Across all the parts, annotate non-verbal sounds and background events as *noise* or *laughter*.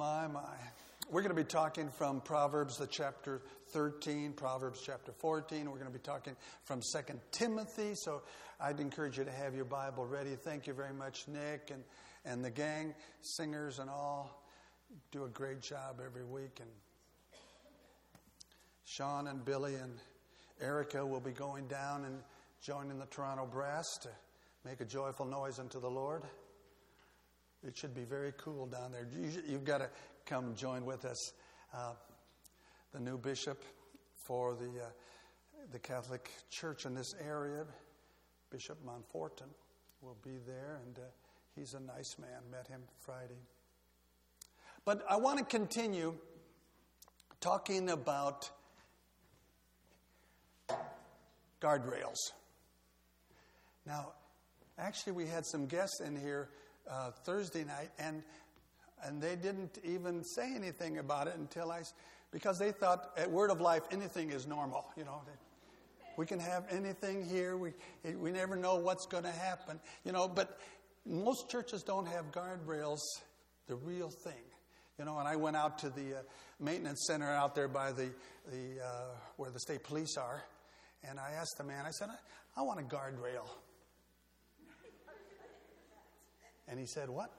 My, my. We're going to be talking from Proverbs, the chapter 13, Proverbs chapter 14. We're going to be talking from 2 Timothy. So I'd encourage you to have your Bible ready. Thank you very much, Nick and, and the gang, singers and all. Do a great job every week. And Sean and Billy and Erica will be going down and joining the Toronto Brass to make a joyful noise unto the Lord. It should be very cool down there. You've got to come join with us. Uh, the new bishop for the, uh, the Catholic Church in this area, Bishop Monforton, will be there, and uh, he's a nice man. Met him Friday. But I want to continue talking about guardrails. Now, actually, we had some guests in here uh, Thursday night, and and they didn't even say anything about it until I, because they thought at Word of Life anything is normal. You know, we can have anything here. We we never know what's going to happen. You know, but most churches don't have guardrails. The real thing. You know, and I went out to the uh, maintenance center out there by the the uh, where the state police are, and I asked the man. I said, I, I want a guardrail. And he said, What?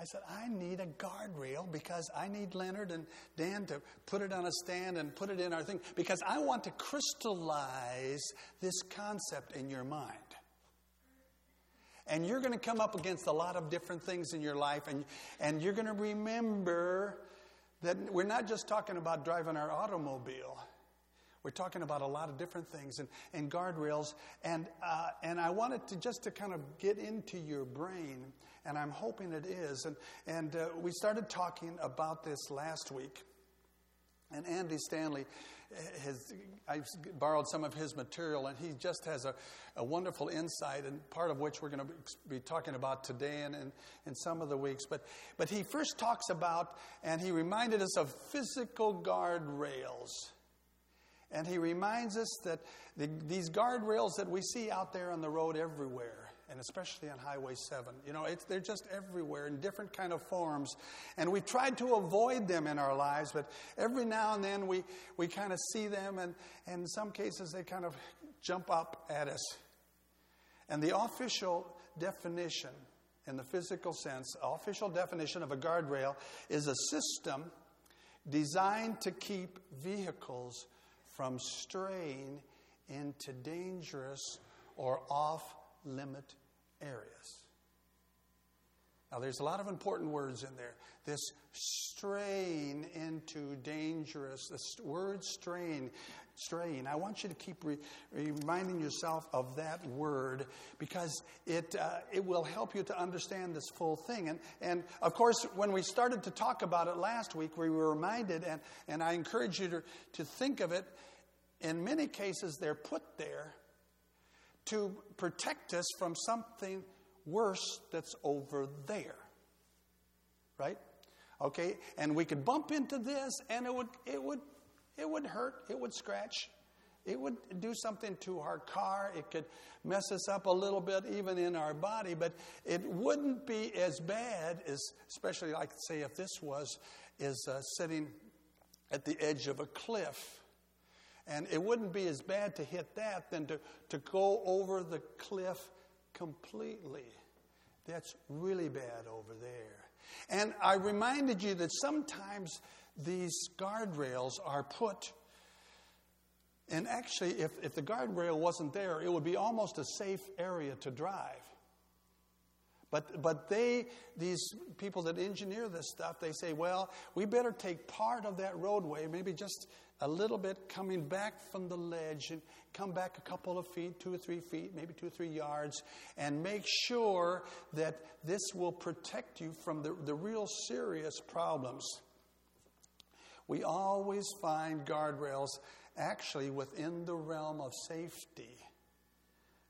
I said, I need a guardrail because I need Leonard and Dan to put it on a stand and put it in our thing because I want to crystallize this concept in your mind. And you're going to come up against a lot of different things in your life, and, and you're going to remember that we're not just talking about driving our automobile. We're talking about a lot of different things and, and guardrails. And, uh, and I wanted to just to kind of get into your brain, and I'm hoping it is. And, and uh, we started talking about this last week. And Andy Stanley has, I've borrowed some of his material, and he just has a, a wonderful insight, and part of which we're going to be talking about today and in, in some of the weeks. But, but he first talks about, and he reminded us of physical guardrails. And he reminds us that the, these guardrails that we see out there on the road everywhere, and especially on Highway 7, you know, they're just everywhere in different kind of forms. And we've tried to avoid them in our lives, but every now and then we, we kind of see them, and, and in some cases they kind of jump up at us. And the official definition, in the physical sense, official definition of a guardrail is a system designed to keep vehicles from straying into dangerous or off limit areas. Now, there's a lot of important words in there. This strain into dangerous, this word strain, straying. I want you to keep re- reminding yourself of that word because it, uh, it will help you to understand this full thing. And, and of course, when we started to talk about it last week, we were reminded, and, and I encourage you to, to think of it in many cases, they're put there to protect us from something worse that's over there. Right? Okay? And we could bump into this and it would it would it would hurt, it would scratch. It would do something to our car. It could mess us up a little bit, even in our body, but it wouldn't be as bad as, especially like, say, if this was, is uh, sitting at the edge of a cliff and it wouldn't be as bad to hit that than to, to go over the cliff completely. That's really bad over there. And I reminded you that sometimes these guardrails are put, and actually, if, if the guardrail wasn't there, it would be almost a safe area to drive. But, but they, these people that engineer this stuff, they say, well, we better take part of that roadway, maybe just a little bit coming back from the ledge and come back a couple of feet, two or three feet, maybe two or three yards, and make sure that this will protect you from the, the real serious problems. We always find guardrails actually within the realm of safety,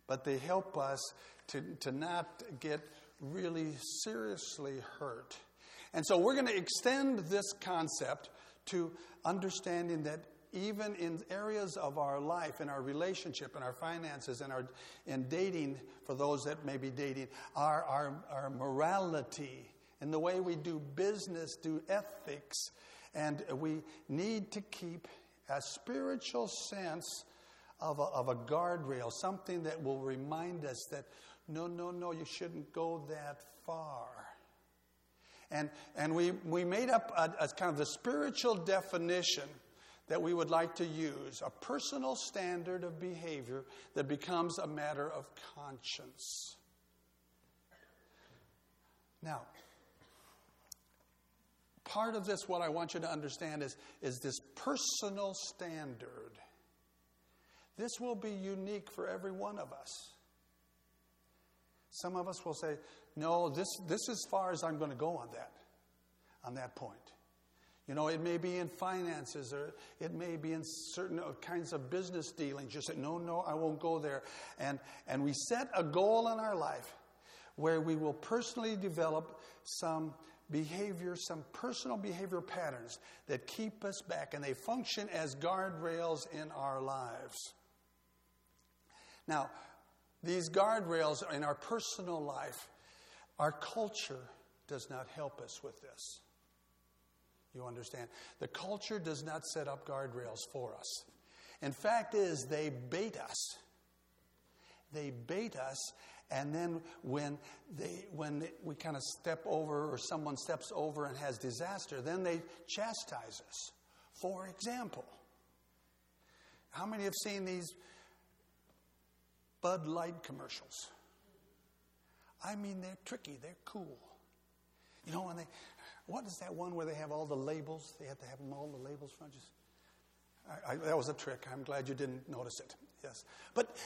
but they help us to, to not get really seriously hurt. And so we're going to extend this concept to understanding that even in areas of our life, in our relationship, in our finances, in our in dating, for those that may be dating, our, our, our morality in the way we do business, do ethics, and we need to keep a spiritual sense of a, of a guardrail, something that will remind us that no, no, no, you shouldn't go that far. And, and we, we made up a, a kind of the spiritual definition that we would like to use a personal standard of behavior that becomes a matter of conscience. Now, part of this, what I want you to understand is, is this personal standard. This will be unique for every one of us. Some of us will say, No, this, this is as far as I'm going to go on that, on that point. You know, it may be in finances or it may be in certain uh, kinds of business dealings. You say, No, no, I won't go there. And, and we set a goal in our life where we will personally develop some behavior, some personal behavior patterns that keep us back, and they function as guardrails in our lives. Now, these guardrails in our personal life, our culture does not help us with this. You understand? The culture does not set up guardrails for us. In fact, is they bait us. They bait us, and then when they when we kind of step over or someone steps over and has disaster, then they chastise us. For example, how many have seen these Bud Light commercials. I mean, they're tricky, they're cool. You know, when they, what is that one where they have all the labels? They have to have them all the labels front. Just, I, I, that was a trick. I'm glad you didn't notice it. Yes, but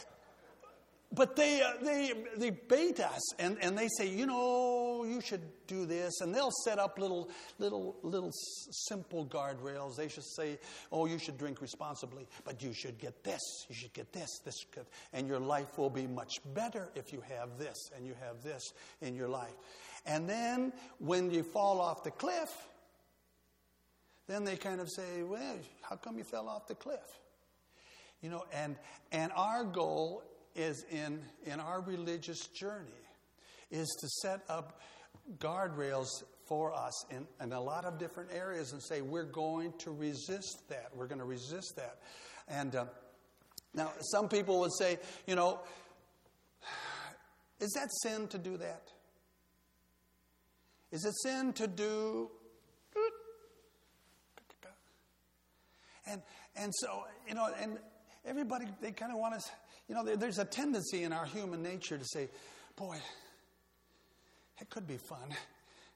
but they, uh, they, they bait us and, and they say, you know, you should do this. And they'll set up little, little, little simple guardrails. They should say, oh, you should drink responsibly, but you should get this. You should get this. This and your life will be much better if you have this and you have this in your life. And then when you fall off the cliff, then they kind of say, well, how come you fell off the cliff? You know, and, and our goal is in, in our religious journey is to set up guardrails for us in, in a lot of different areas and say we're going to resist that. We're going to resist that. And uh, now some people would say you know is that sin to do that? Is it sin to do and and so you know and everybody they kind of want to you know, there's a tendency in our human nature to say, boy, it could be fun.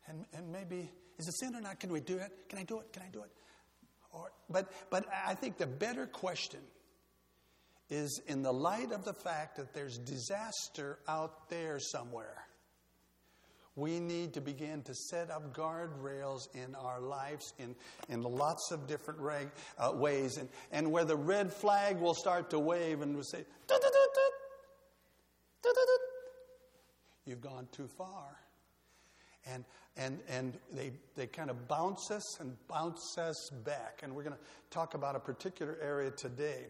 And, and maybe, is it sin or not? Can we do it? Can I do it? Can I do it? Or, but, but I think the better question is in the light of the fact that there's disaster out there somewhere we need to begin to set up guardrails in our lives in, in lots of different reg, uh, ways. And, and where the red flag will start to wave and will say, You've gone too far. And, and, and they, they kind of bounce us and bounce us back. And we're going to talk about a particular area today.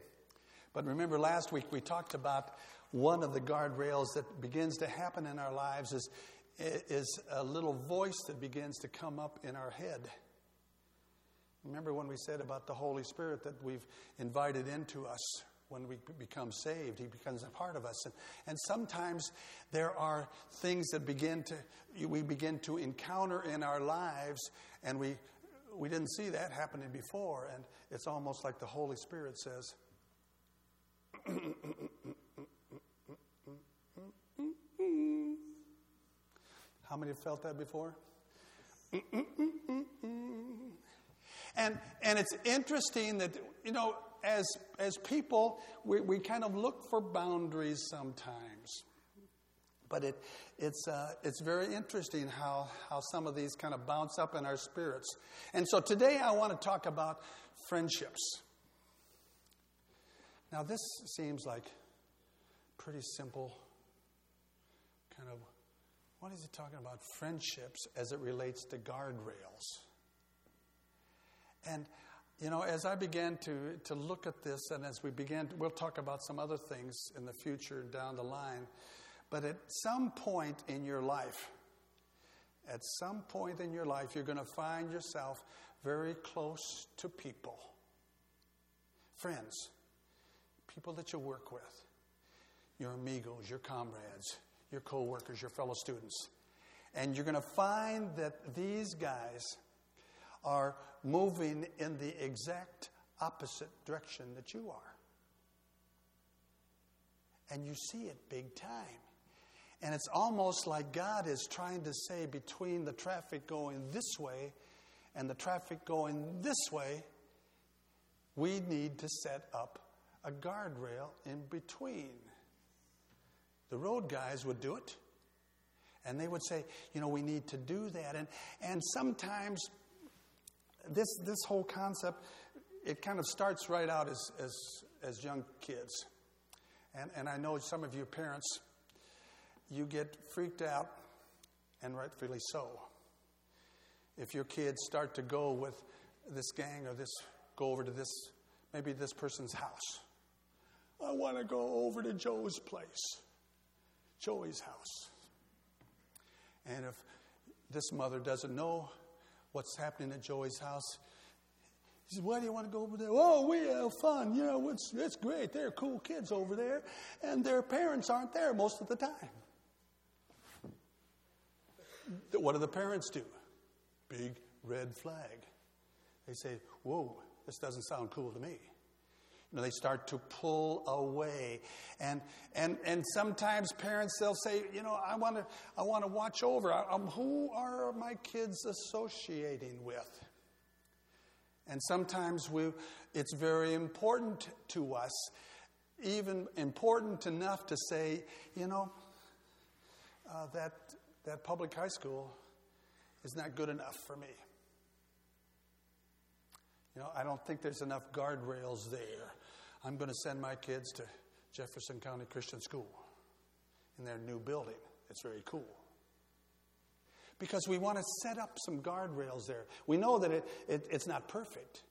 But remember, last week we talked about one of the guardrails that begins to happen in our lives is, is a little voice that begins to come up in our head. Remember when we said about the Holy Spirit that we've invited into us when we become saved? He becomes a part of us. And, and sometimes there are things that begin to, we begin to encounter in our lives, and we, we didn't see that happening before. And it's almost like the Holy Spirit says, *clears throat* How many have felt that before? and, and it's interesting that, you know, as, as people, we, we kind of look for boundaries sometimes. But it, it's, uh, it's very interesting how, how some of these kind of bounce up in our spirits. And so today I want to talk about friendships. Now, this seems like pretty simple kind of what is he talking about? Friendships as it relates to guardrails. And, you know, as I began to, to look at this, and as we began, to, we'll talk about some other things in the future down the line, but at some point in your life, at some point in your life, you're going to find yourself very close to people. Friends, people that you work with, your amigos, your comrades, your co workers, your fellow students. And you're going to find that these guys are moving in the exact opposite direction that you are. And you see it big time. And it's almost like God is trying to say between the traffic going this way and the traffic going this way, we need to set up a guardrail in between. The road guys would do it. And they would say, you know, we need to do that. And, and sometimes this, this whole concept, it kind of starts right out as, as, as young kids. And, and I know some of you parents, you get freaked out, and rightfully so. If your kids start to go with this gang or this, go over to this, maybe this person's house. I want to go over to Joe's place, Joey's house. And if this mother doesn't know what's happening at Joey's house, he says, Why do you want to go over there? Oh, we have fun. You know, it's, it's great. They're cool kids over there, and their parents aren't there most of the time. What do the parents do? Big red flag. They say, Whoa, this doesn't sound cool to me. You know, they start to pull away. And, and, and sometimes parents, they'll say, you know, I want to I wanna watch over. I, um, who are my kids associating with? And sometimes we, it's very important to us, even important enough to say, you know, uh, that, that public high school is not good enough for me. You know, I don't think there's enough guardrails there. I'm going to send my kids to Jefferson County Christian School in their new building. It's very cool. Because we want to set up some guardrails there. We know that it, it, it's not perfect.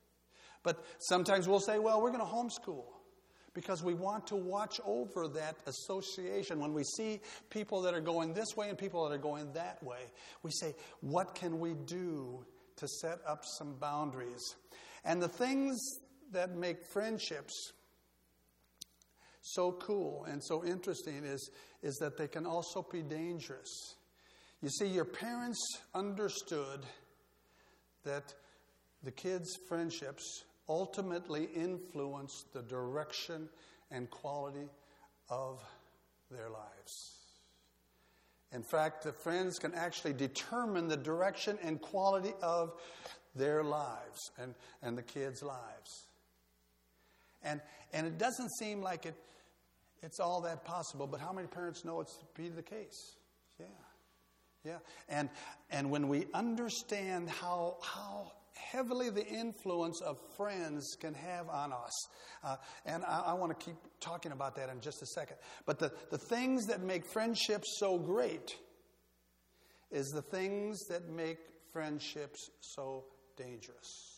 But sometimes we'll say, well, we're going to homeschool because we want to watch over that association. When we see people that are going this way and people that are going that way, we say, what can we do to set up some boundaries? And the things that make friendships so cool and so interesting is, is that they can also be dangerous. You see, your parents understood that the kids' friendships ultimately influence the direction and quality of their lives. In fact, the friends can actually determine the direction and quality of their lives and, and the kids' lives. And, and it doesn't seem like it, it's all that possible, but how many parents know it's to be the case? Yeah. Yeah. And, and when we understand how, how heavily the influence of friends can have on us, uh, and I, I want to keep talking about that in just a second, but the, the things that make friendships so great is the things that make friendships so dangerous.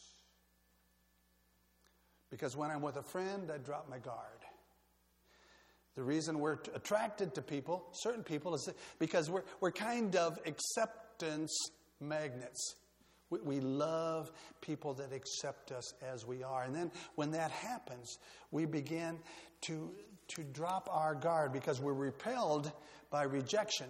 Because when I'm with a friend, I drop my guard. The reason we're attracted to people, certain people, is because we're, we're kind of acceptance magnets. We, we love people that accept us as we are. And then when that happens, we begin to, to drop our guard because we're repelled by rejection,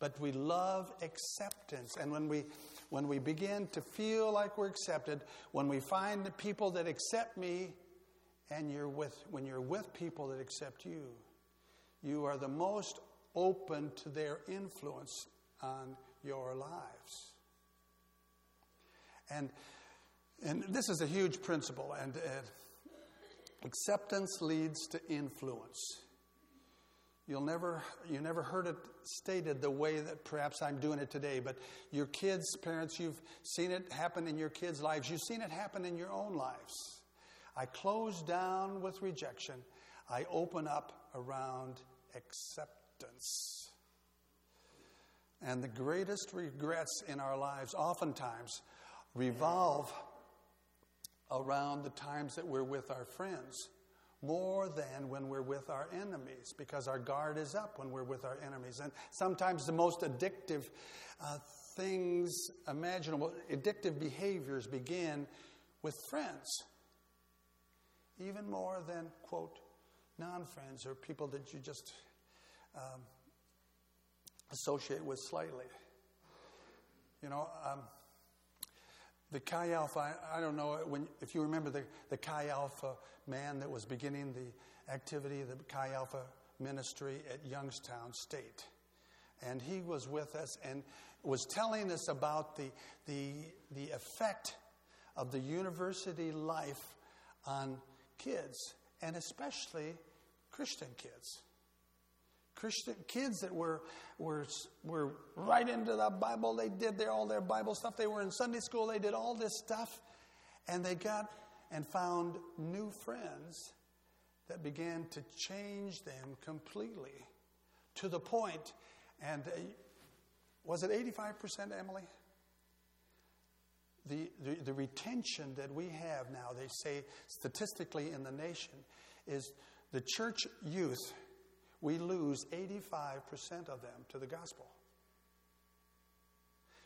but we love acceptance. And when we, when we begin to feel like we're accepted, when we find the people that accept me, and you're with, when you're with people that accept you, you are the most open to their influence on your lives. And, and this is a huge principle, and acceptance leads to influence. You'll never, you never heard it stated the way that perhaps I'm doing it today, but your kids' parents, you've seen it happen in your kids' lives. You've seen it happen in your own lives. I close down with rejection. I open up around acceptance. And the greatest regrets in our lives oftentimes revolve around the times that we're with our friends more than when we're with our enemies because our guard is up when we're with our enemies. And sometimes the most addictive uh, things imaginable, addictive behaviors begin with friends, even more than, quote, non friends or people that you just um, associate with slightly. You know, um, the Chi Alpha, I, I, don't know when, if you remember the, the Chi Alpha man that was beginning the activity, the Chi Alpha ministry at Youngstown State. And he was with us and was telling us about the, the, the effect of the university life on kids, and especially Christian kids. Christian kids that were, were, were right into the Bible. They did their, all their Bible stuff. They were in Sunday school. They did all this stuff. And they got and found new friends that began to change them completely to the point. point, and uh, was it 85%, Emily? The, the, the retention that we have now, they say statistically in the nation, is the church youth, we lose 85% of them to the gospel.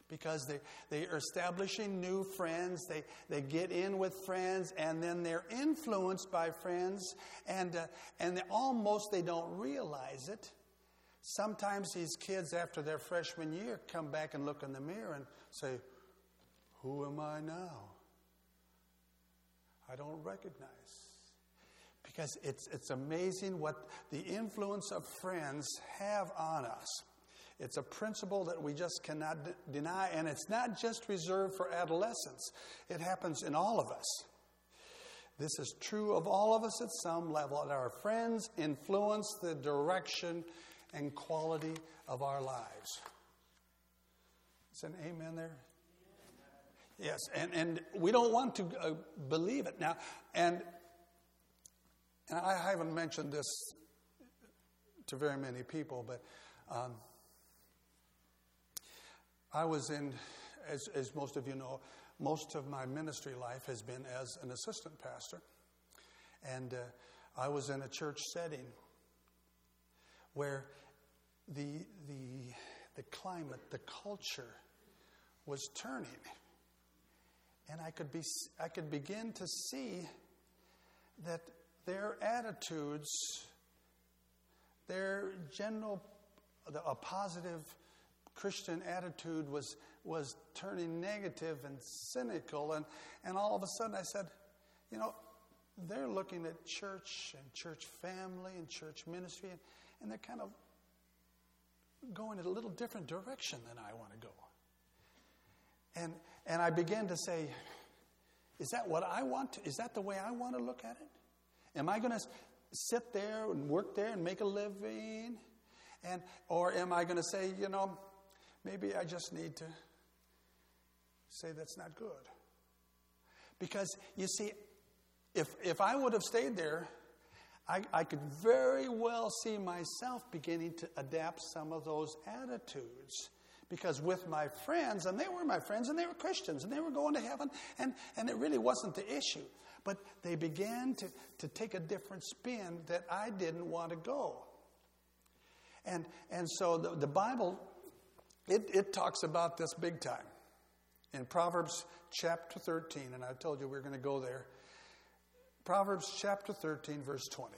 Because they, they are establishing new friends, they, they get in with friends, and then they're influenced by friends, and, uh, and they, almost they don't realize it. Sometimes these kids, after their freshman year, come back and look in the mirror and say, Who am I now? I don't recognize. Because it's, it's amazing what the influence of friends have on us. It's a principle that we just cannot d- deny, and it's not just reserved for adolescents, it happens in all of us. This is true of all of us at some level, that our friends influence the direction and quality of our lives. Is an amen there? Yes, and, and we don't want to uh, believe it. Now, and, and I haven't mentioned this to very many people, but um, I was in, as, as most of you know, most of my ministry life has been as an assistant pastor. And uh, I was in a church setting where the, the, the climate, the culture was turning. And I could, be, I could begin to see that their attitudes, their general, a positive Christian attitude was, was turning negative and cynical. And, and all of a sudden I said, you know, they're looking at church and church family and church ministry, and, and they're kind of going in a little different direction than I want to go. And, and I began to say, is that what I want to, is that the way I want to look at it? Am I going to sit there and work there and make a living? And, or am I going to say, you know, maybe I just need to say that's not good? Because you see, if, if I would have stayed there, I, I could very well see myself beginning to adapt some of those attitudes. Because with my friends, and they were my friends, and they were Christians, and they were going to heaven, and, and it really wasn't the issue. But they began to, to take a different spin that I didn't want to go. And, and so the, the Bible, it, it talks about this big time. In Proverbs chapter 13, and I told you we are going to go there. Proverbs chapter 13, verse 20.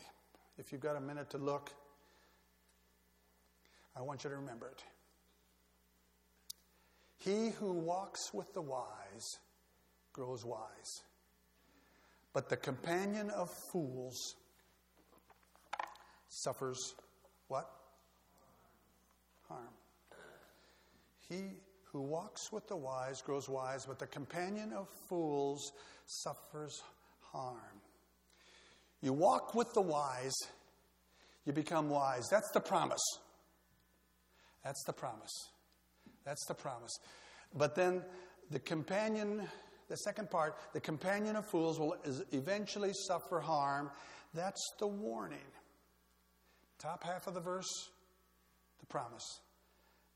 If you've got a minute to look, I want you to remember it. He who walks with the wise grows wise, but the companion of fools suffers what? Harm. He who walks with the wise grows wise, but the companion of fools suffers harm. You walk with the wise, you become wise. That's the promise. That's the promise. That's the promise. But then the companion, the second part, the companion of fools will eventually suffer harm. That's the warning. Top half of the verse, the promise.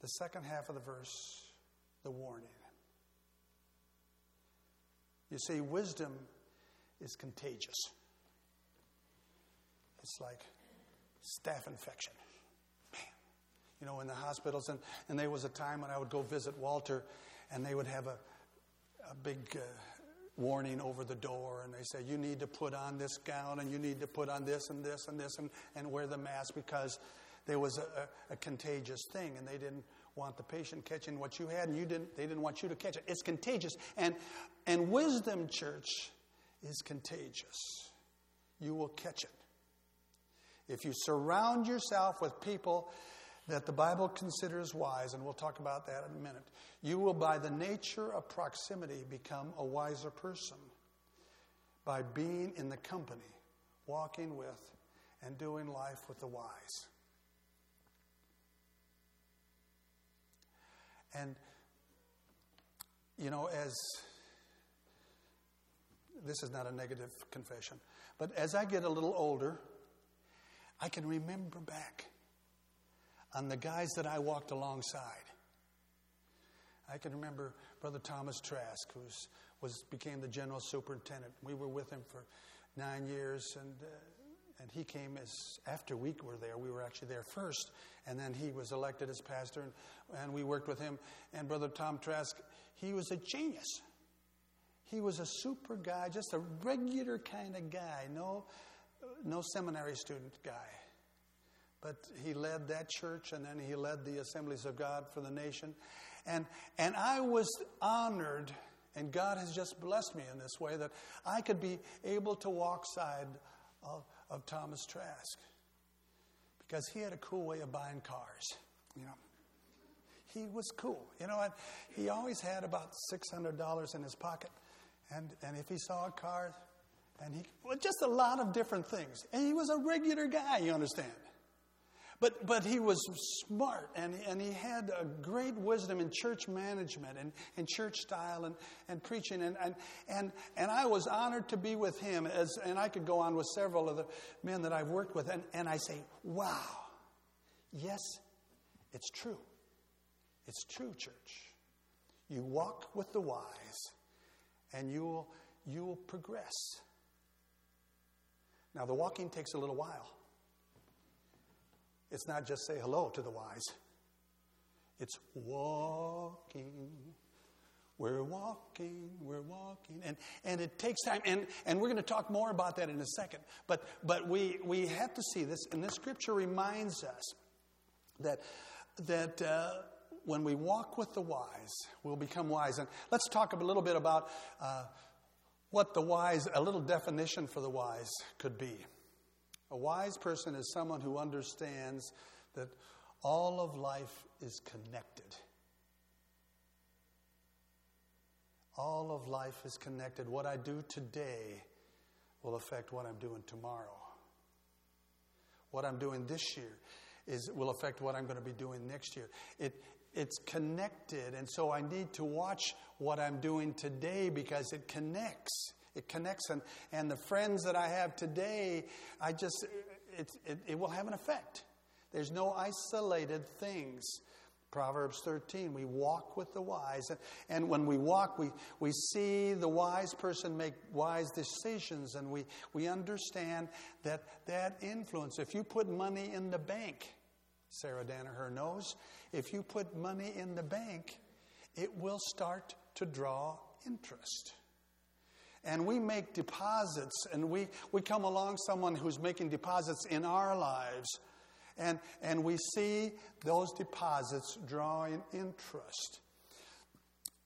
The second half of the verse, the warning. You see, wisdom is contagious. It's like staph infection. Man, you know, in the hospitals. And, and there was a time when I would go visit Walter, and they would have a, a big uh, warning over the door, and they say, You need to put on this gown, and you need to put on this and this and this, and, and wear the mask because there was a, a, contagious thing, and they didn't want the patient catching what you had, and you didn't, they didn't want you to catch it. It's contagious. And, and Wisdom Church is contagious. You will catch it. If you surround yourself with people that the Bible considers wise, and we'll talk about that in a minute, you will, by the nature of proximity, become a wiser person by being in the company, walking with, and doing life with the wise. And, you know, as this is not a negative confession, but as I get a little older, I can remember back on the guys that I walked alongside. I can remember Brother Thomas Trask, who was became the general superintendent. We were with him for nine years, and uh, and he came as after we were there. We were actually there first, and then he was elected as pastor, and, and we worked with him. And Brother Tom Trask, he was a genius. He was a super guy, just a regular kind of guy, no, no seminary student guy. But he led that church, and then he led the Assemblies of God for the nation. And, and I was honored, and God has just blessed me in this way that I could be able to walk side of, of Thomas Trask because he had a cool way of buying cars, you know. He was cool. You know, he always had about $600 in his pocket. And, and if he saw a car, and he, well, just a lot of different things. And he was a regular guy, you understand. But, but he was smart and, and he had a great wisdom in church management and, and church style and, and preaching. And, and, and, and I was honored to be with him. As, and I could go on with several of the men that I've worked with. And, and I say, wow, yes, it's true. It's true, church. You walk with the wise and you'll, you'll progress. Now, the walking takes a little while. It's not just say hello to the wise, it's walking. We're walking, we're walking. And, and it takes time. And, and we're going to talk more about that in a second. But, but we, we have to see this. And this scripture reminds us that, that uh, when we walk with the wise, we'll become wise. And let's talk a little bit about uh, what the wise, a little definition for the wise could be. A wise person is someone who understands that all of life is connected. All of life is connected. What I do today will affect what I'm doing tomorrow. What I'm doing this year is will affect what I'm going to be doing next year. It it's connected, and so I need to watch what I'm doing today because it connects. It connects, and, and the friends that I have today, I just, it, it, it will have an effect. There's no isolated things. Proverbs 13, we walk with the wise. And, and when we walk, we, we see the wise person make wise decisions, and we, we understand that that influence. If you put money in the bank, Sarah Danaher knows, if you put money in the bank, it will start to draw interest and we make deposits and we, we come along someone who's making deposits in our lives and, and we see those deposits drawing interest.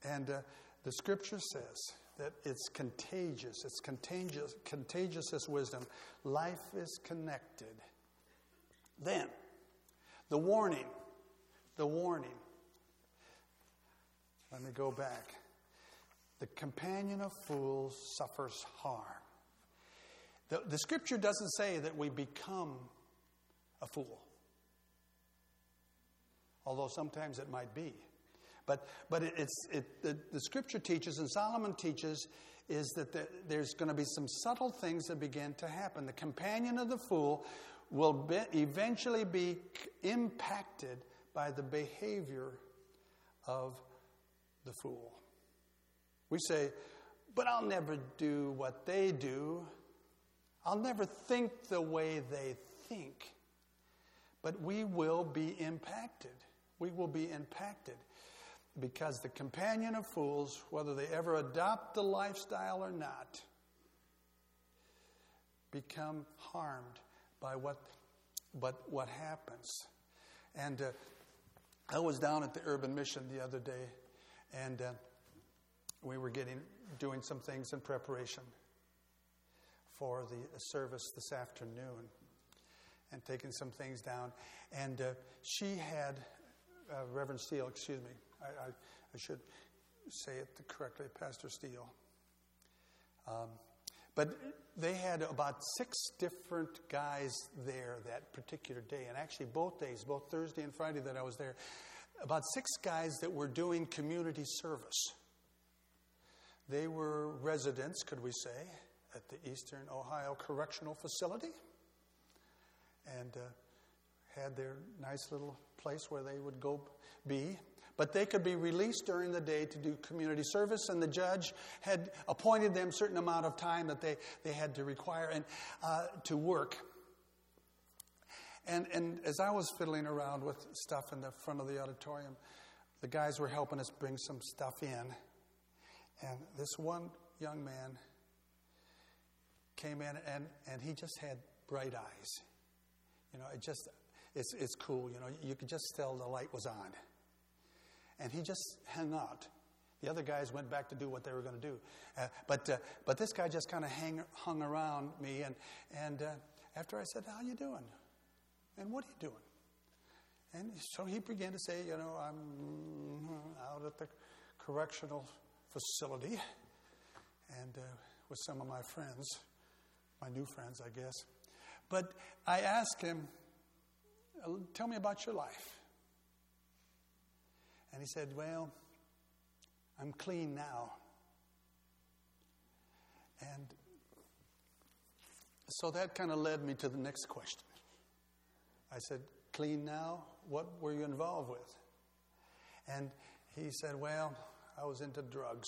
And uh, the scripture says that it's contagious. It's contagious, contagious as wisdom. Life is connected. Then, the warning. The warning. Let me go back. The companion of fools suffers harm. The, the scripture doesn't say that we become a fool, although sometimes it might be. But, but it, it's, it, the, the scripture teaches, and Solomon teaches, is that the, there's going to be some subtle things that begin to happen. The companion of the fool will be, eventually be impacted by the behavior of the fool. We say, but I'll never do what they do. I'll never think the way they think. But we will be impacted. We will be impacted because the companion of fools, whether they ever adopt the lifestyle or not, become harmed by what, but what happens. And uh, I was down at the urban mission the other day, and uh, we were getting doing some things in preparation for the service this afternoon, and taking some things down. And uh, she had uh, Reverend Steele, excuse me, I, I, I, should say it correctly, Pastor Steele. Um, but they had about six different guys there that particular day, and actually both days, both Thursday and Friday that I was there, about six guys that were doing community service. They were residents, could we say, at the Eastern Ohio Correctional Facility, and uh, had their nice little place where they would go be but they could be released during the day to do community service, and the judge had appointed them certain amount of time that they, they had to require and uh, to work. And, and as I was fiddling around with stuff in the front of the auditorium, the guys were helping us bring some stuff in. And this one young man came in, and, and he just had bright eyes. You know, it just, it's, it's cool. You know, you could just tell the light was on and he just hung out. The other guys went back to do what they were going to do. Uh, but, uh, but this guy just kind of hung around me. And, and uh, after I said, How you doing? And what are you doing? And so he began to say, You know, I'm out at the correctional facility and uh, with some of my friends, my new friends, I guess. But I asked him, Tell me about your life. And he said, Well, I'm clean now. And so that kind of led me to the next question. I said, Clean now? What were you involved with? And he said, Well, I was into drugs.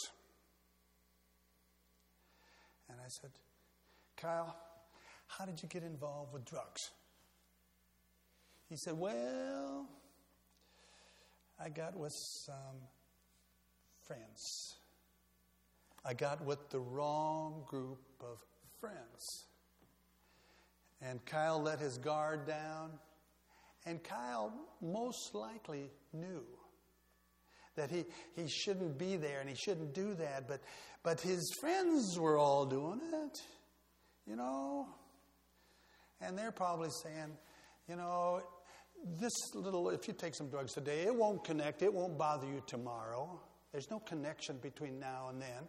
And I said, Kyle, how did you get involved with drugs? He said, Well, I got with some friends. I got with the wrong group of friends. And Kyle let his guard down. And Kyle most likely knew that he, he shouldn't be there and he shouldn't do that. But, but his friends were all doing it, you know. And they're probably saying, you know, this little, if you take some drugs today, it won't connect, it won't bother you tomorrow. There's no connection between now and then.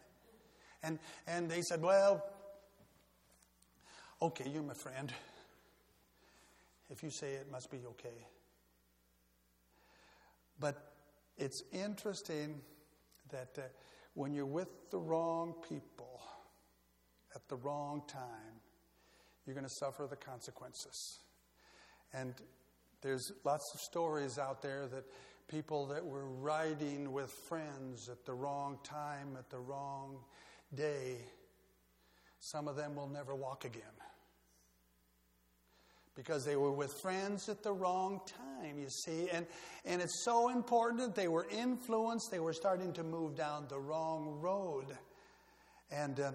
And, and they said, well, okay, you're my friend. If you say it, must be okay. But it's interesting that uh, when you're with the wrong people at the wrong time, you're going to suffer the consequences. And there's lots of stories out there that people that were riding with friends at the wrong time, at the wrong day, some of them will never walk again. Because they were with friends at the wrong time, you see. And, and it's so important that they were influenced, they were starting to move down the wrong road. And uh,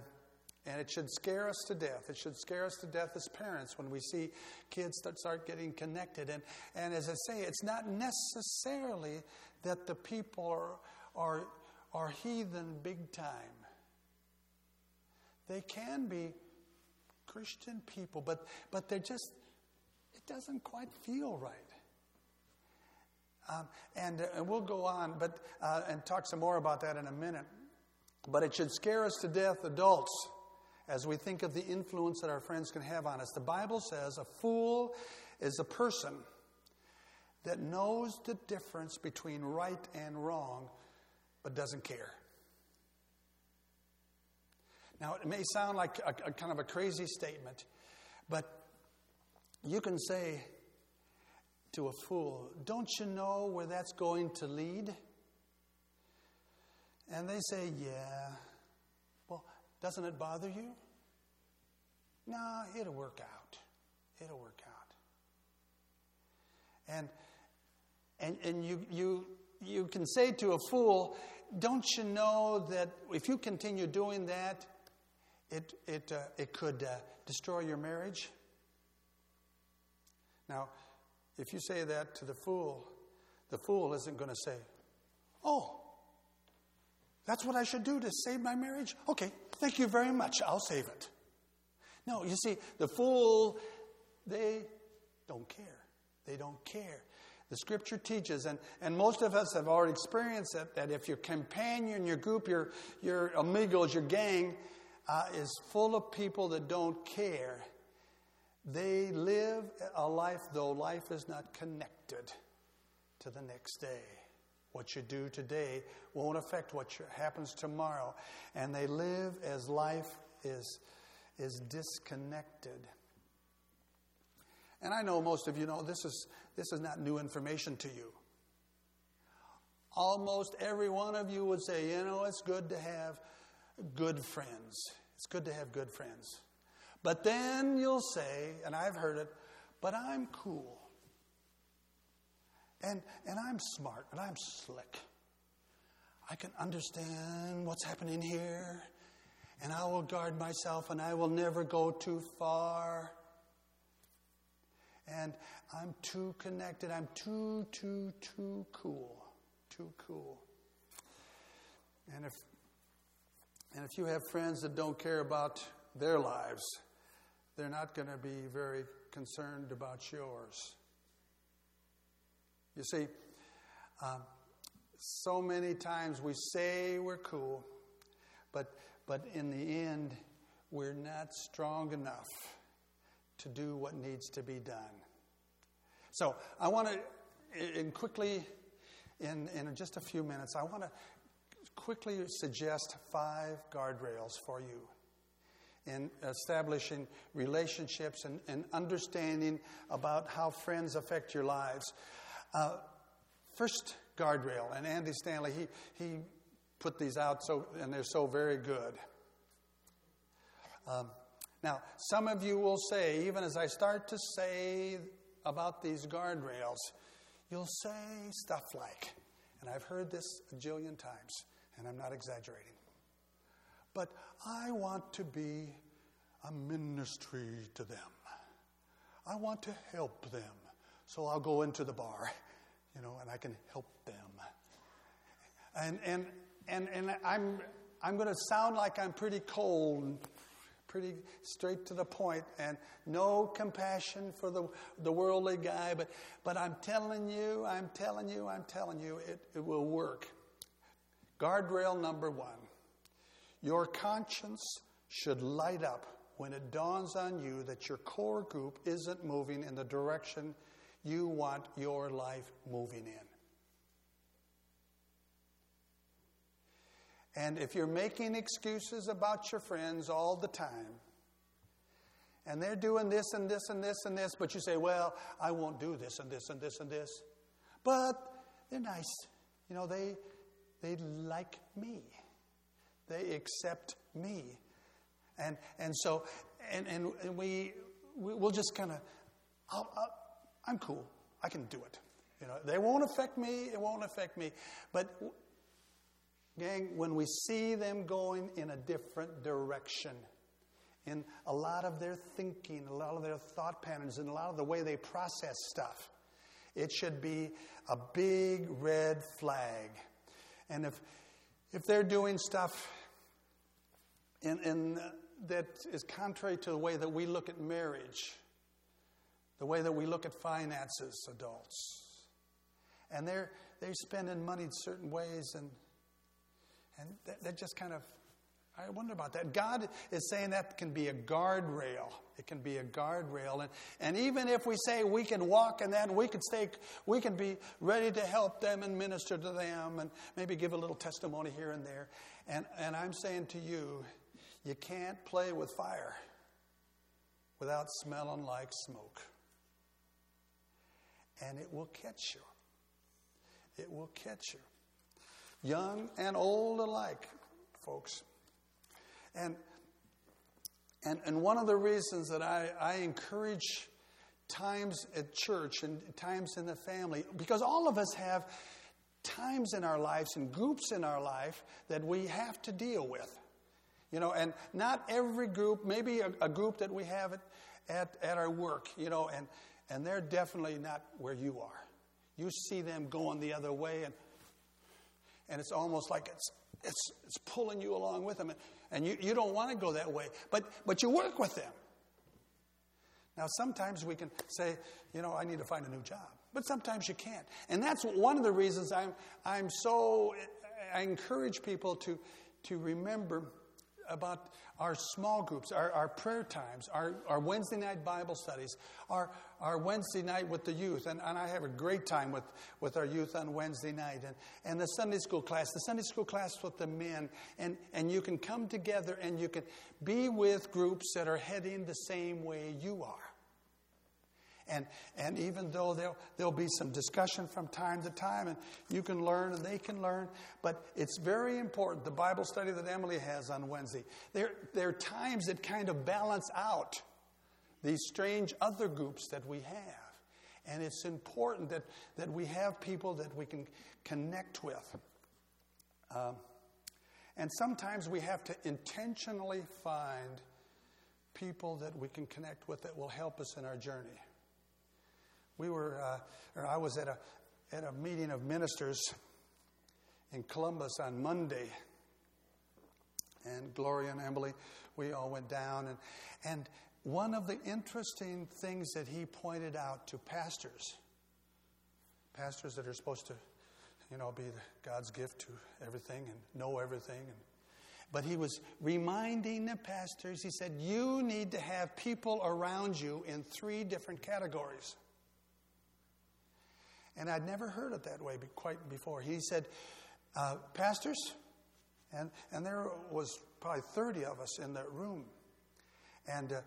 and it should scare us to death. It should scare us to death as parents when we see kids that start getting connected. And, and as I say, it's not necessarily that the people are, are, are heathen big time. They can be Christian people, but, but they're just, doesn't quite feel right. Um, and, uh, and we'll go on but, uh, and talk some more about that in a minute. But it should scare us to death, adults as we think of the influence that our friends can have on us. The Bible says a fool is a person that knows the difference between right and wrong, but doesn't care. Now, it may sound like a, a kind of a crazy statement, but you can say to a fool, Don't you know where that's going to lead? And they say, Yeah. Well, doesn't it bother you? No, it'll work out. It'll work out. And, and, and you, you, you can say to a fool, Don't you know that if you continue doing that, it, it, uh, it could uh, destroy your marriage? Now, if you say that to the fool, the fool isn't going to say, Oh, that's what I should do to save my marriage? Okay, thank you very much. I'll save it. No, you see, the fool, they don't care. They don't care. The scripture teaches, and, and most of us have already experienced it, that if your companion, your group, your, your amigos, your gang uh, is full of people that don't care, they live a life, though life is not connected to the next day. What you do today won't affect what happens tomorrow. And they live as life is, is disconnected. And I know most of you know this is, this is not new information to you. Almost every one of you would say, you know, it's good to have good friends. It's good to have good friends. But then you'll say, and I've heard it, but I'm cool. And, and I'm smart and I'm slick. I can understand what's happening here, and I will guard myself and I will never go too far. And I'm too connected. I'm too, too, too cool. Too cool. And if, and if you have friends that don't care about their lives, they're not going to be very concerned about yours. You see, um, so many times we say we're cool, but, but in the end, we're not strong enough to do what needs to be done. So I want to, in quickly, in, in just a few minutes, I want to quickly suggest five guardrails for you in establishing relationships and, and understanding about how friends affect your lives. Uh, first guardrail, and Andy Stanley, he, he put these out, so, and they're so very good. Um, now, some of you will say, even as I start to say about these guardrails, you'll say stuff like, and I've heard this a jillion times, and I'm not exaggerating. But I want to be a ministry to them. I want to help them. So I'll go into the bar, you know, and I can help them. And, and, and, and I'm, I'm going to sound like I'm pretty cold, pretty straight to the point, and no compassion for the, the worldly guy, but, but I'm telling you, I'm telling you, I'm telling you, it, it will work. Guardrail number one your conscience should light up when it dawns on you that your core group isn't moving in the direction you want your life moving in. And if you're making excuses about your friends all the time, and they're doing this and this and this and this, but you say, well, I won't do this and this and this and this. But they're nice. You know, they, they like me, they accept me. And, and so, and, and, and we, we'll just kind of, I'm cool. I can do it. You know, they won't affect me. It won't affect me. But, gang, when we see them going in a different direction, in a lot of their thinking, a lot of their thought patterns, and a lot of the way they process stuff, it should be a big red flag. And if, if they're doing stuff in, in, that is contrary to the way that we look at marriage, the way that we look at finances, adults. And they're, they're spending money in certain ways, and, and that, that just kind of, I wonder about that. God is saying that can be a guardrail. It can be a guardrail. And, and even if we say we can walk in that, we can stay, we can be ready to help them and minister to them and maybe give a little testimony here and there. And, and I'm saying to you, you can't play with fire without smelling like smoke and it will catch you. It will catch you. Young and old alike, folks. And, and, and one of the reasons that I, I encourage times at church and times in the family, because all of us have times in our lives and groups in our life that we have to deal with. You know, and not every group, maybe a, a group that we have at, at, at our work, you know, and, and they're definitely not where you are. You see them going the other way, and, and it's almost like it's, it's, it's pulling you along with them. And you, you don't want to go that way, but, but you work with them. Now, sometimes we can say, you know, I need to find a new job. But sometimes you can't. And that's one of the reasons I'm, I'm so, I encourage people to, to remember about our small groups, our, our prayer times, our, our Wednesday night Bible studies, our, our Wednesday night with the youth. And, and I have a great time with, with our youth on Wednesday night. And, and the Sunday school class, the Sunday school class with the men. And, and you can come together and you can be with groups that are heading the same way you are. And, and even though there'll, there'll be some discussion from time to time, and you can learn and they can learn, but it's very important. The Bible study that Emily has on Wednesday, there, there are times that kind of balance out these strange other groups that we have. And it's important that, that we have people that we can connect with. Um, and sometimes we have to intentionally find people that we can connect with that will help us in our journey. We were, uh, or I was at a, at a meeting of ministers in Columbus on Monday. And Gloria and Emily, we all went down. And, and one of the interesting things that he pointed out to pastors, pastors that are supposed to, you know, be God's gift to everything and know everything. And, but he was reminding the pastors, he said, You need to have people around you in three different categories. And I'd never heard it that way quite before. He said, uh, Pastors, and, and there was probably 30 of us in that room. And, uh,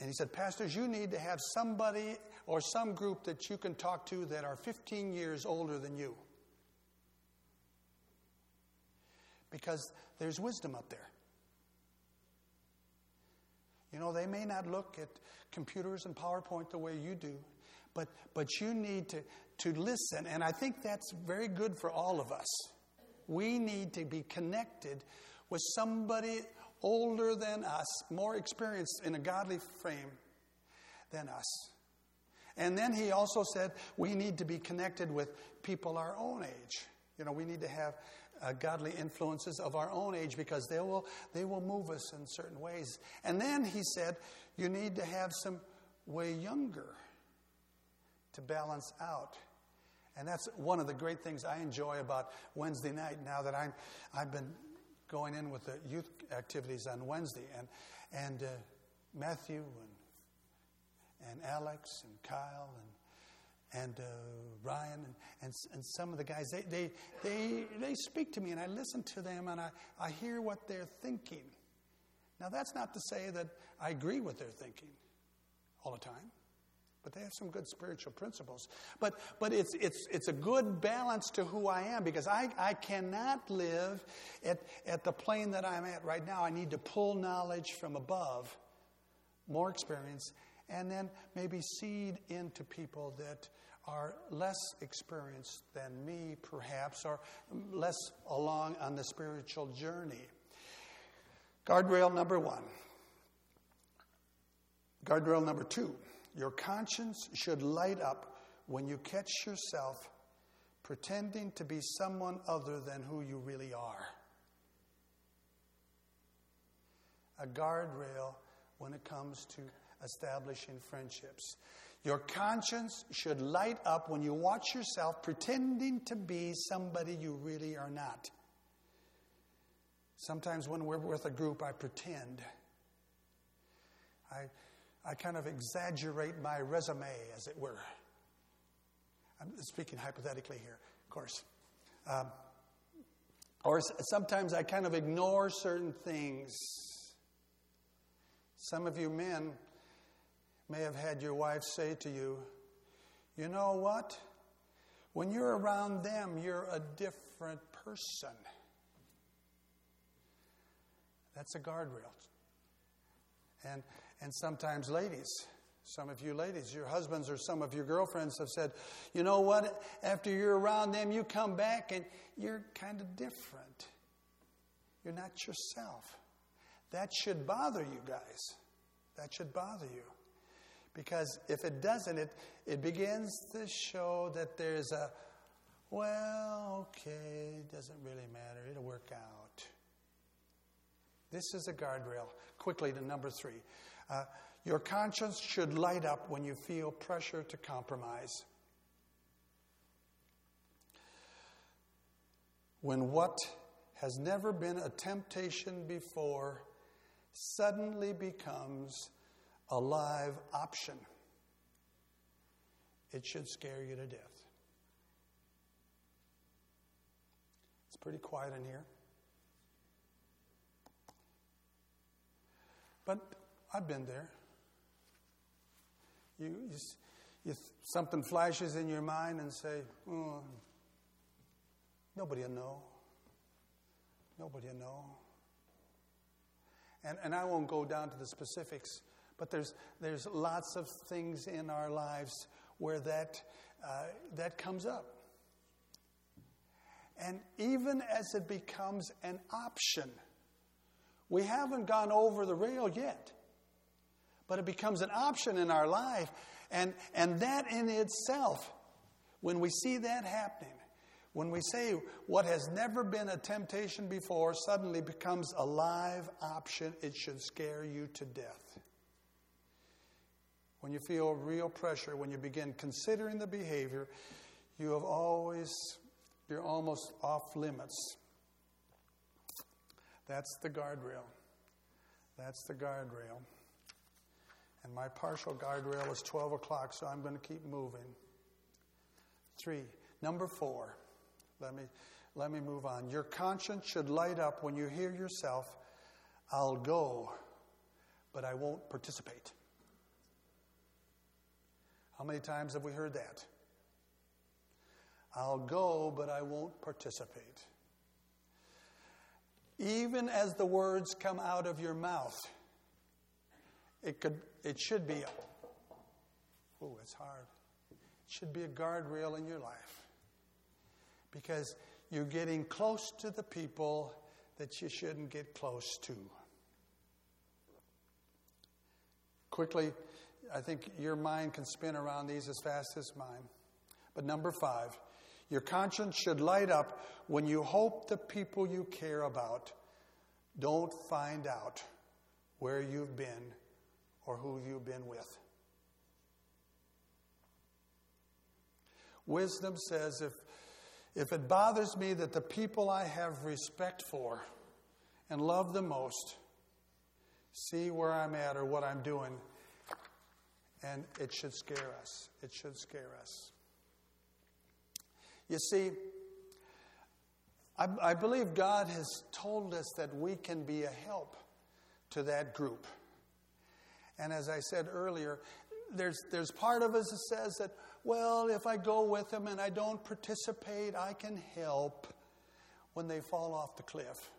and he said, Pastors, you need to have somebody or some group that you can talk to that are 15 years older than you. Because there's wisdom up there. You know, they may not look at computers and PowerPoint the way you do, but, but you need to, to listen. And I think that's very good for all of us. We need to be connected with somebody older than us, more experienced in a godly frame than us. And then he also said we need to be connected with people our own age. You know, we need to have uh, godly influences of our own age because they will, they will move us in certain ways. And then he said you need to have some way younger to balance out and that's one of the great things I enjoy about Wednesday night now that I'm, I've been going in with the youth activities on Wednesday. And, and uh, Matthew and, and Alex and Kyle and, and uh, Ryan and, and, and some of the guys, they, they, they, they speak to me and I listen to them and I, I hear what they're thinking. Now, that's not to say that I agree with their thinking all the time but they have some good spiritual principles. But, but it's, it's, it's a good balance to who I am because I, I cannot live at, at the plane that I'm at right now. I need to pull knowledge from above, more experience, and then maybe seed into people that are less experienced than me, perhaps, or less along on the spiritual journey. Guardrail number one. Guardrail number two your conscience should light up when you catch yourself pretending to be someone other than who you really are. A guardrail when it comes to establishing friendships. Your conscience should light up when you watch yourself pretending to be somebody you really are not. Sometimes when we're with a group, I pretend. I I kind of exaggerate my resume, as it were. I'm speaking hypothetically here, of course. Um, or sometimes I kind of ignore certain things. Some of you men may have had your wife say to you, You know what? When you're around them, you're a different person. That's a guardrail. And and sometimes ladies Some of you ladies, your husbands or some of your girlfriends have said, you know what? After you're around them, you come back and you're kind of different. You're not yourself. That should bother you guys. That should bother you. Because if it doesn't, it, it begins to show that there's a, well, okay, it doesn't really matter. It'll work out. This is a guardrail. Quickly to number three. Uh, your conscience should light up when you feel pressure to compromise. When what has never been a temptation before suddenly becomes a live option, it should scare you to death. It's pretty quiet in here. But I've been there. You, you, you, something flashes in your mind and say, oh, nobody will know. Nobody will know. And, and I won't go down to the specifics, but there's, there's lots of things in our lives where that, uh, that comes up. And even as it becomes an option, we haven't gone over the rail yet but it becomes an option in our life. And, and that in itself, when we see that happening, when we say what has never been a temptation before suddenly becomes a live option, it should scare you to death. When you feel real pressure, when you begin considering the behavior, you have always, you're almost off limits. That's the guardrail. That's the guardrail. And my partial guardrail is 12 o'clock, so I'm going to keep moving. Three. Number four. Let me, let me move on. Your conscience should light up when you hear yourself, I'll go, but I won't participate. How many times have we heard that? I'll go, but I won't participate. Even as the words come out of your mouth, it could it should be, oh, it's hard. It should be a guardrail in your life because you're getting close to the people that you shouldn't get close to. Quickly, I think your mind can spin around these as fast as mine. But number five, your conscience should light up when you hope the people you care about don't find out where you've been or who you've been with. Wisdom says if, if it bothers me that the people I have respect for and love the most see where I'm at or what I'm doing, and it should scare us. It should scare us. You see, I, I believe God has told us that we can be a help to that group. And as I said earlier, there's, there's part of us that says that, well, if I go with them and I don't participate, I can help when they fall off the cliff.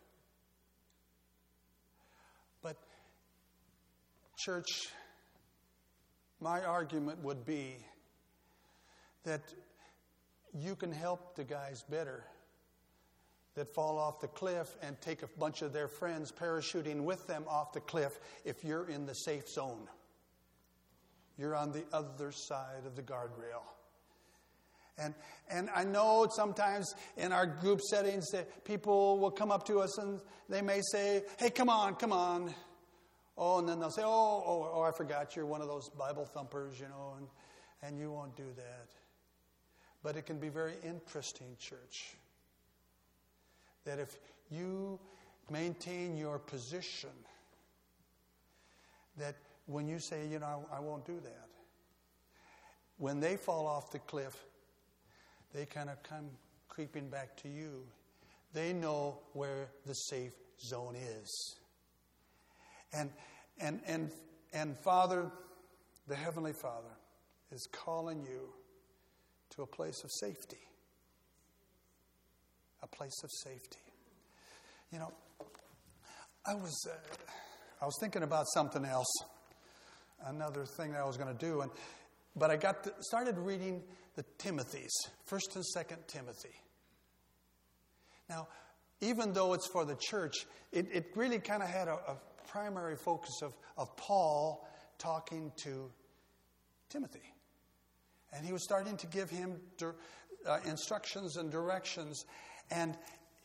But, church, my argument would be that you can help the guys better that fall off the cliff and take a bunch of their friends parachuting with them off the cliff if you're in the safe zone. You're on the other side of the guardrail. And, and I know sometimes in our group settings that people will come up to us and they may say, Hey, come on, come on. Oh, and then they'll say, Oh, oh, oh I forgot you're one of those Bible thumpers, you know, and, and you won't do that. But it can be very interesting, church that if you maintain your position, that when you say, you know, I, won't do that, when they fall off the cliff, they kind of come creeping back to you. They know where the safe zone is. And, and, and, and Father, the Heavenly Father, is calling you to a place of safety a place of safety. You know, I was, uh, I was thinking about something else. another thing that I was going to do. And, but I got to, started reading the Timothy's, 1st and 2nd Timothy. Now, even though it's for the church, it, it really kind of had a, a primary focus of, of Paul talking to Timothy. And he was starting to give him uh, instructions and directions. And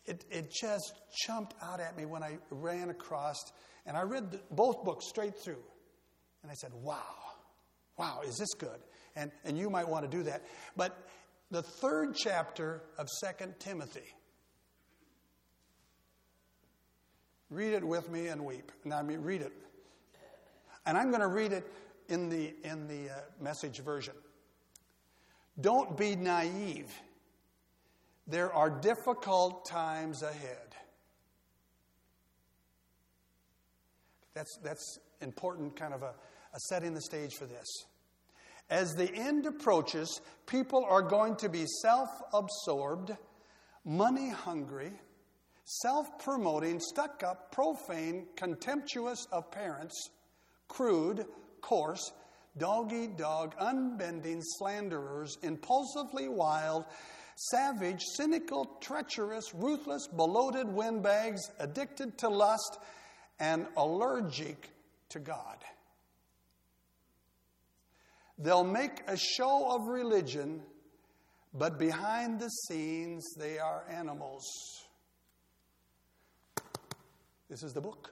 it, it just jumped out at me when I ran across, and I read both books straight through. And I said, wow, wow, is this good? And, and you might want to do that. But the third chapter of Second Timothy, read it with me and weep. And I mean, read it. And I'm going to read it in the, in the uh, message version. Don't be naive. There are difficult times ahead. That's, that's important, kind of a, a setting the stage for this. As the end approaches, people are going to be self absorbed, money hungry, self promoting, stuck up, profane, contemptuous of parents, crude, coarse, dog eat dog, unbending slanderers, impulsively wild, savage, cynical, treacherous, ruthless, bloated windbags, addicted to lust, and allergic to God. They'll make a show of religion, but behind the scenes, they are animals. This is the book.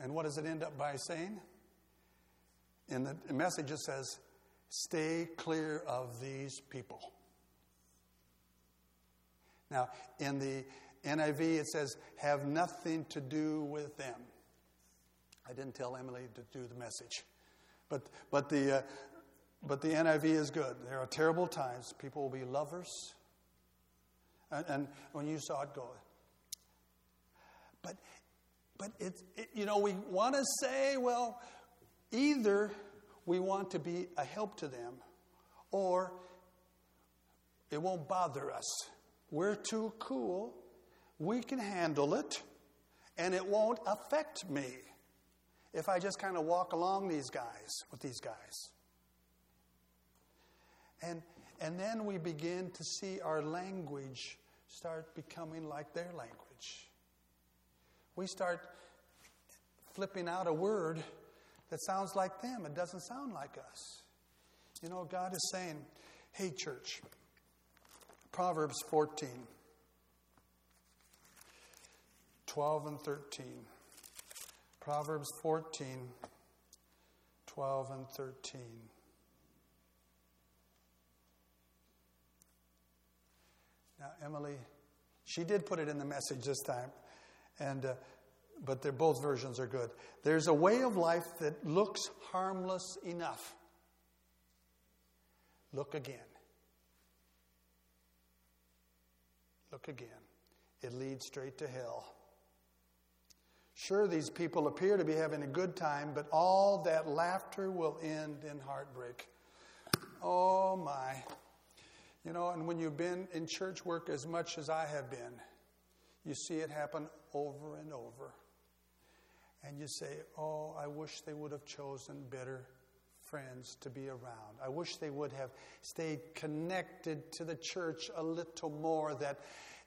And what does it end up by saying? In the message, it says, Stay clear of these people. Now, in the NIV, it says, Have nothing to do with them. I didn't tell Emily to do the message. But, but, the, uh, but the NIV is good. There are terrible times. People will be lovers. And, and when you saw it go, but, but it, it, you know, we want to say, well, either we want to be a help to them or it won't bother us. We're too cool. We can handle it, and it won't affect me if I just kind of walk along these guys with these guys. And, and then we begin to see our language start becoming like their language. We start flipping out a word that sounds like them. It doesn't sound like us. You know, God is saying, hey, church, Proverbs 14, 12 and 13. Proverbs 14, 12 and 13. Now, Emily, she did put it in the message this time, and uh, but they're, both versions are good. There's a way of life that looks harmless enough. Look again. Look again. It leads straight to hell. Sure, these people appear to be having a good time, but all that laughter will end in heartbreak. Oh my. You know, and when you've been in church work as much as I have been, you see it happen over and over. And you say, Oh, I wish they would have chosen better friends to be around. I wish they would have stayed connected to the church a little more, that,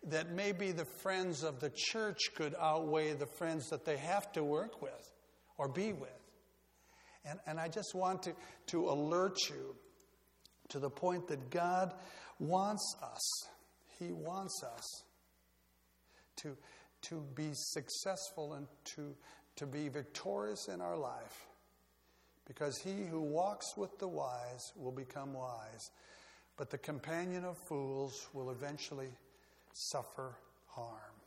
that maybe the friends of the church could outweigh the friends that they have to work with or be with. And, and I just want to, to alert you to the point that God wants us, He wants us to, to be successful and to, to be victorious in our life. Because he who walks with the wise will become wise, but the companion of fools will eventually suffer harm.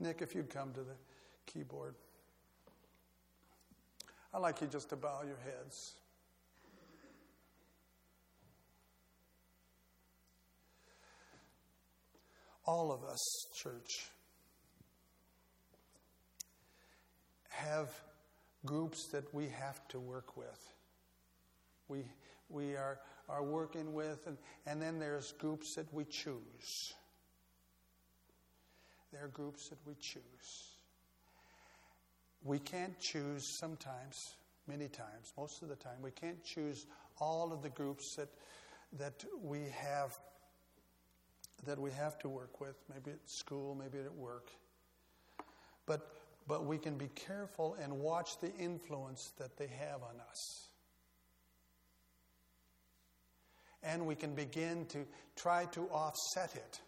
Nick, if you'd come to the keyboard. I'd like you just to bow your heads. All of us, church, have groups that we have to work with. We, we are, are working with, and, and then there's groups that we choose. There are groups that we choose. we can't choose sometimes, many times, most of the time, we can't choose all of the groups that, that we have that we have to work with, maybe at school, maybe at work. But, but we can be careful and watch the influence that they have on us. And we can begin to try to offset it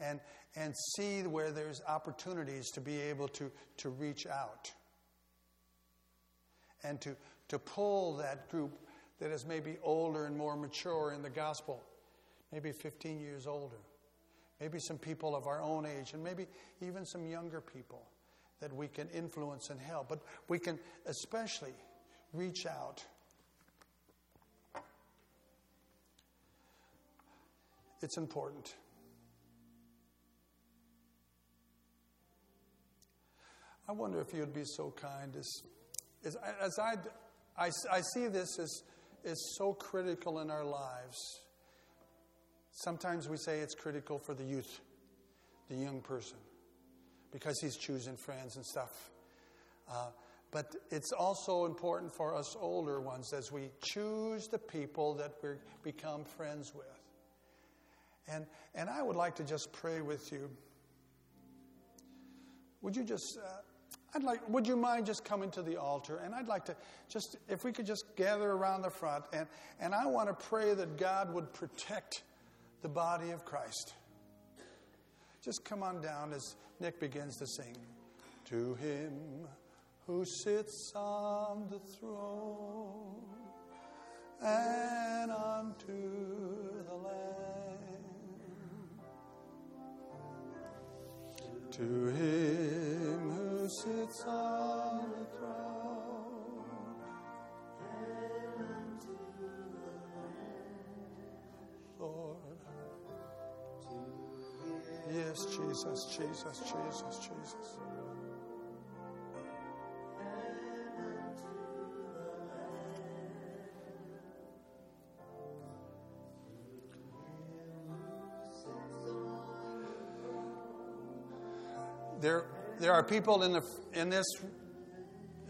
and, and see where there's opportunities to be able to, to reach out and to, to pull that group that is maybe older and more mature in the gospel, maybe 15 years older, maybe some people of our own age, and maybe even some younger people that we can influence and help. But we can especially reach out. It's important. I wonder if you'd be so kind as, as, as I, I, I see this as, as so critical in our lives. Sometimes we say it's critical for the youth, the young person, because he's choosing friends and stuff. Uh, but it's also important for us older ones as we choose the people that we become friends with. And, and I would like to just pray with you. Would you just uh, I'd like, would you mind just coming to the altar? And I'd like to just, if we could just gather around the front. And, and I want to pray that God would protect the body of Christ. Just come on down as Nick begins to sing. To him who sits on the throne and unto the Lamb. To him who sits on the throne. Jesus, Jesus, Jesus, Jesus. There, there are people in, the, in, this,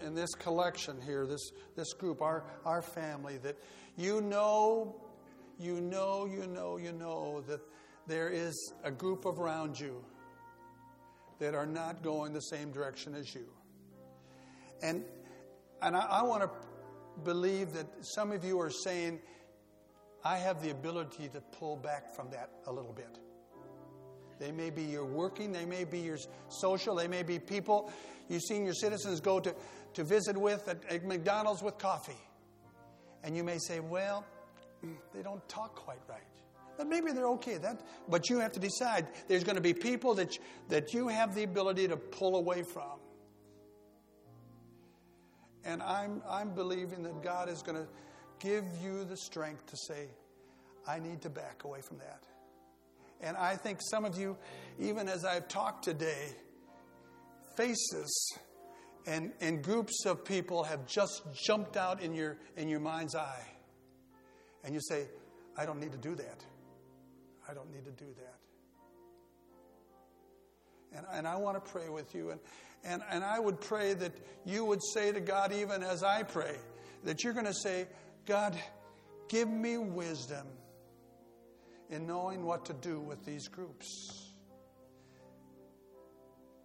in this collection here, this, this group, our, our family, that you know, you know, you know, you know that there is a group around you that are not going the same direction as you. And, and I, I want to believe that some of you are saying, I have the ability to pull back from that a little bit. They may be your working, they may be your social, they may be people you've seen your citizens go to, to visit with at, at McDonald's with coffee. And you may say, well, *clears throat* they don't talk quite right. But maybe they're okay. That, but you have to decide. There's going to be people that, that you have the ability to pull away from. And I'm, I'm believing that God is going to give you the strength to say, I need to back away from that. And I think some of you, even as I've talked today, faces and, and groups of people have just jumped out in your, in your mind's eye. And you say, I don't need to do that. I don't need to do that. And, and I want to pray with you. And, and, and I would pray that you would say to God, even as I pray, that you're going to say, God, give me wisdom in knowing what to do with these groups.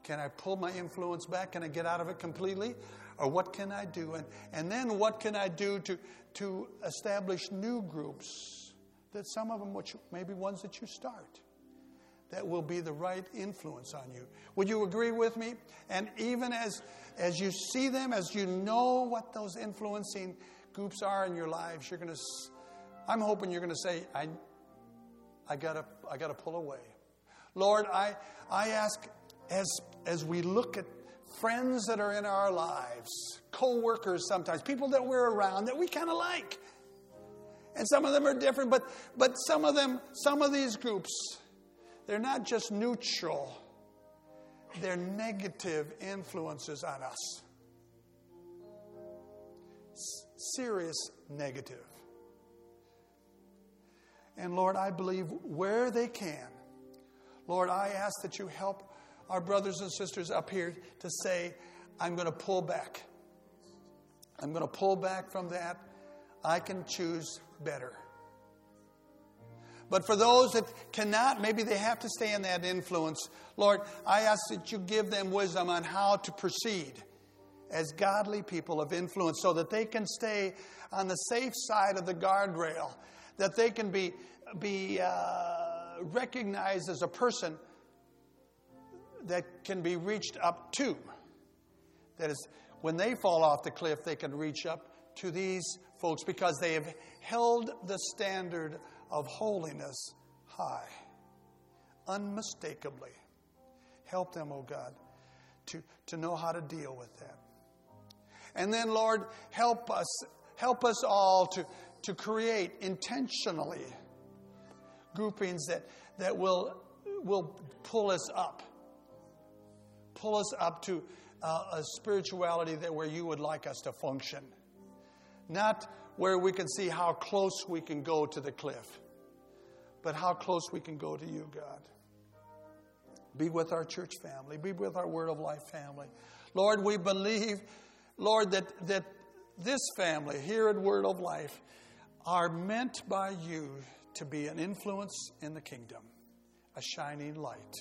Can I pull my influence back? Can I get out of it completely? Or what can I do? And, and then what can I do to, to establish new groups that some of them, which maybe ones that you start, that will be the right influence on you. Would you agree with me? And even as, as you see them, as you know what those influencing groups are in your lives, you're going to, I'm hoping you're going to say, I, I gotta, I gotta pull away. Lord, I, I ask as, as we look at friends that are in our lives, co workers sometimes, people that we're around that we kind of like. And some of them are different, but, but some of them, some of these groups, they're not just neutral, they're negative influences on us. S- serious negative. And Lord, I believe where they can, Lord, I ask that you help our brothers and sisters up here to say, I'm going to pull back. I'm going to pull back from that. I can choose better. But for those that cannot, maybe they have to stay in that influence. Lord, I ask that you give them wisdom on how to proceed as godly people of influence so that they can stay on the safe side of the guardrail, that they can be, be uh, recognized as a person that can be reached up to. That is, when they fall off the cliff, they can reach up to these folks because they have held the standard of holiness high, unmistakably. Help them, oh God, to, to know how to deal with that. And then, Lord, help us, help us all to, to create intentionally groupings that, that will, will pull us up. Pull us up to uh, a spirituality that where you would like us to function. Not where we can see how close we can go to the cliff, but how close we can go to you, God. Be with our church family, be with our Word of Life family. Lord, we believe, Lord, that, that this family here at Word of Life are meant by you to be an influence in the kingdom, a shining light,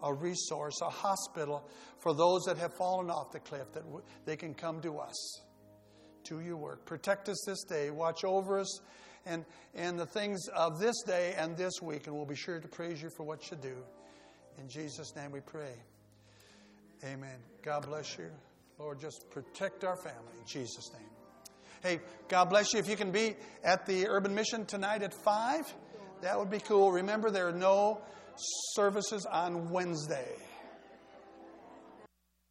a resource, a hospital for those that have fallen off the cliff, that they can come to us to your work. Protect us this day. Watch over us and, and the things of this day and this week, and we'll be sure to praise you for what you do. In Jesus' name we pray. Amen. God bless you. Lord, just protect our family in Jesus' name. Hey, God bless you. If you can be at the Urban Mission tonight at 5, that would be cool. Remember, there are no services on Wednesday.